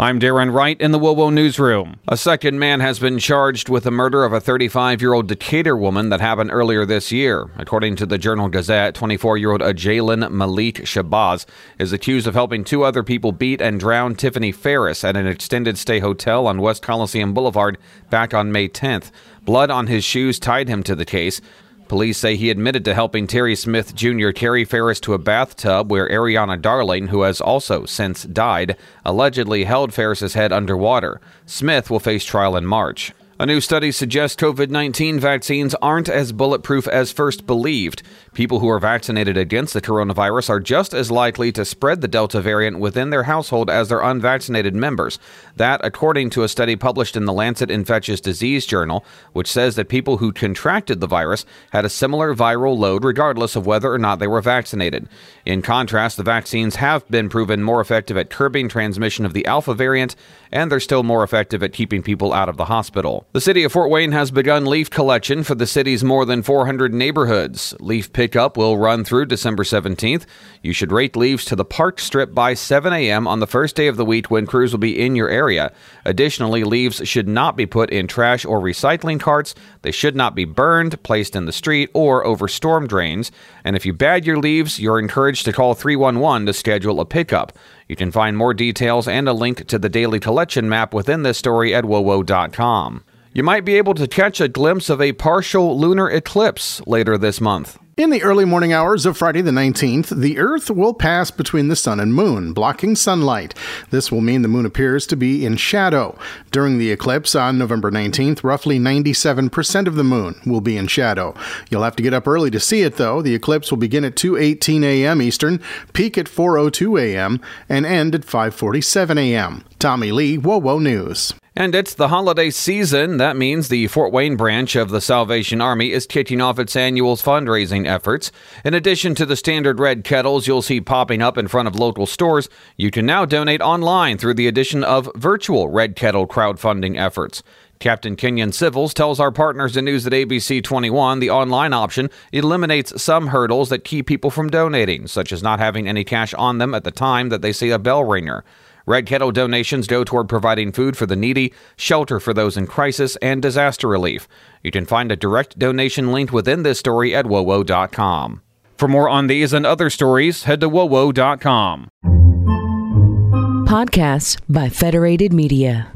I'm Darren Wright in the WOWO newsroom. A second man has been charged with the murder of a 35 year old Decatur woman that happened earlier this year. According to the Journal Gazette, 24 year old Ajalyn Malik Shabazz is accused of helping two other people beat and drown Tiffany Ferris at an extended stay hotel on West Coliseum Boulevard back on May 10th. Blood on his shoes tied him to the case. Police say he admitted to helping Terry Smith Jr. carry Ferris to a bathtub where Ariana Darling, who has also since died, allegedly held Ferris's head underwater. Smith will face trial in March. A new study suggests COVID 19 vaccines aren't as bulletproof as first believed. People who are vaccinated against the coronavirus are just as likely to spread the Delta variant within their household as their unvaccinated members. That, according to a study published in the Lancet Infectious Disease Journal, which says that people who contracted the virus had a similar viral load regardless of whether or not they were vaccinated. In contrast, the vaccines have been proven more effective at curbing transmission of the Alpha variant, and they're still more effective at keeping people out of the hospital. The city of Fort Wayne has begun leaf collection for the city's more than 400 neighborhoods. Leaf pickup will run through December 17th. You should rake leaves to the park strip by 7 a.m. on the first day of the week when crews will be in your area. Additionally, leaves should not be put in trash or recycling carts. They should not be burned, placed in the street, or over storm drains. And if you bag your leaves, you're encouraged to call 311 to schedule a pickup. You can find more details and a link to the daily collection map within this story at wowo.com. You might be able to catch a glimpse of a partial lunar eclipse later this month. In the early morning hours of Friday the 19th, the Earth will pass between the Sun and Moon, blocking sunlight. This will mean the Moon appears to be in shadow. During the eclipse on November 19th, roughly 97% of the Moon will be in shadow. You'll have to get up early to see it, though. The eclipse will begin at 2:18 a.m. Eastern, peak at 4:02 a.m., and end at 5:47 a.m. Tommy Lee, WOWO News. And it's the holiday season. That means the Fort Wayne branch of the Salvation Army is kicking off its annual fundraising efforts. In addition to the standard red kettles you'll see popping up in front of local stores, you can now donate online through the addition of virtual red kettle crowdfunding efforts. Captain Kenyon Civils tells our partners in News at ABC 21 the online option eliminates some hurdles that keep people from donating, such as not having any cash on them at the time that they see a bell ringer. Red Kettle donations go toward providing food for the needy, shelter for those in crisis, and disaster relief. You can find a direct donation link within this story at wowo.com. For more on these and other stories, head to wowo.com. Podcasts by Federated Media.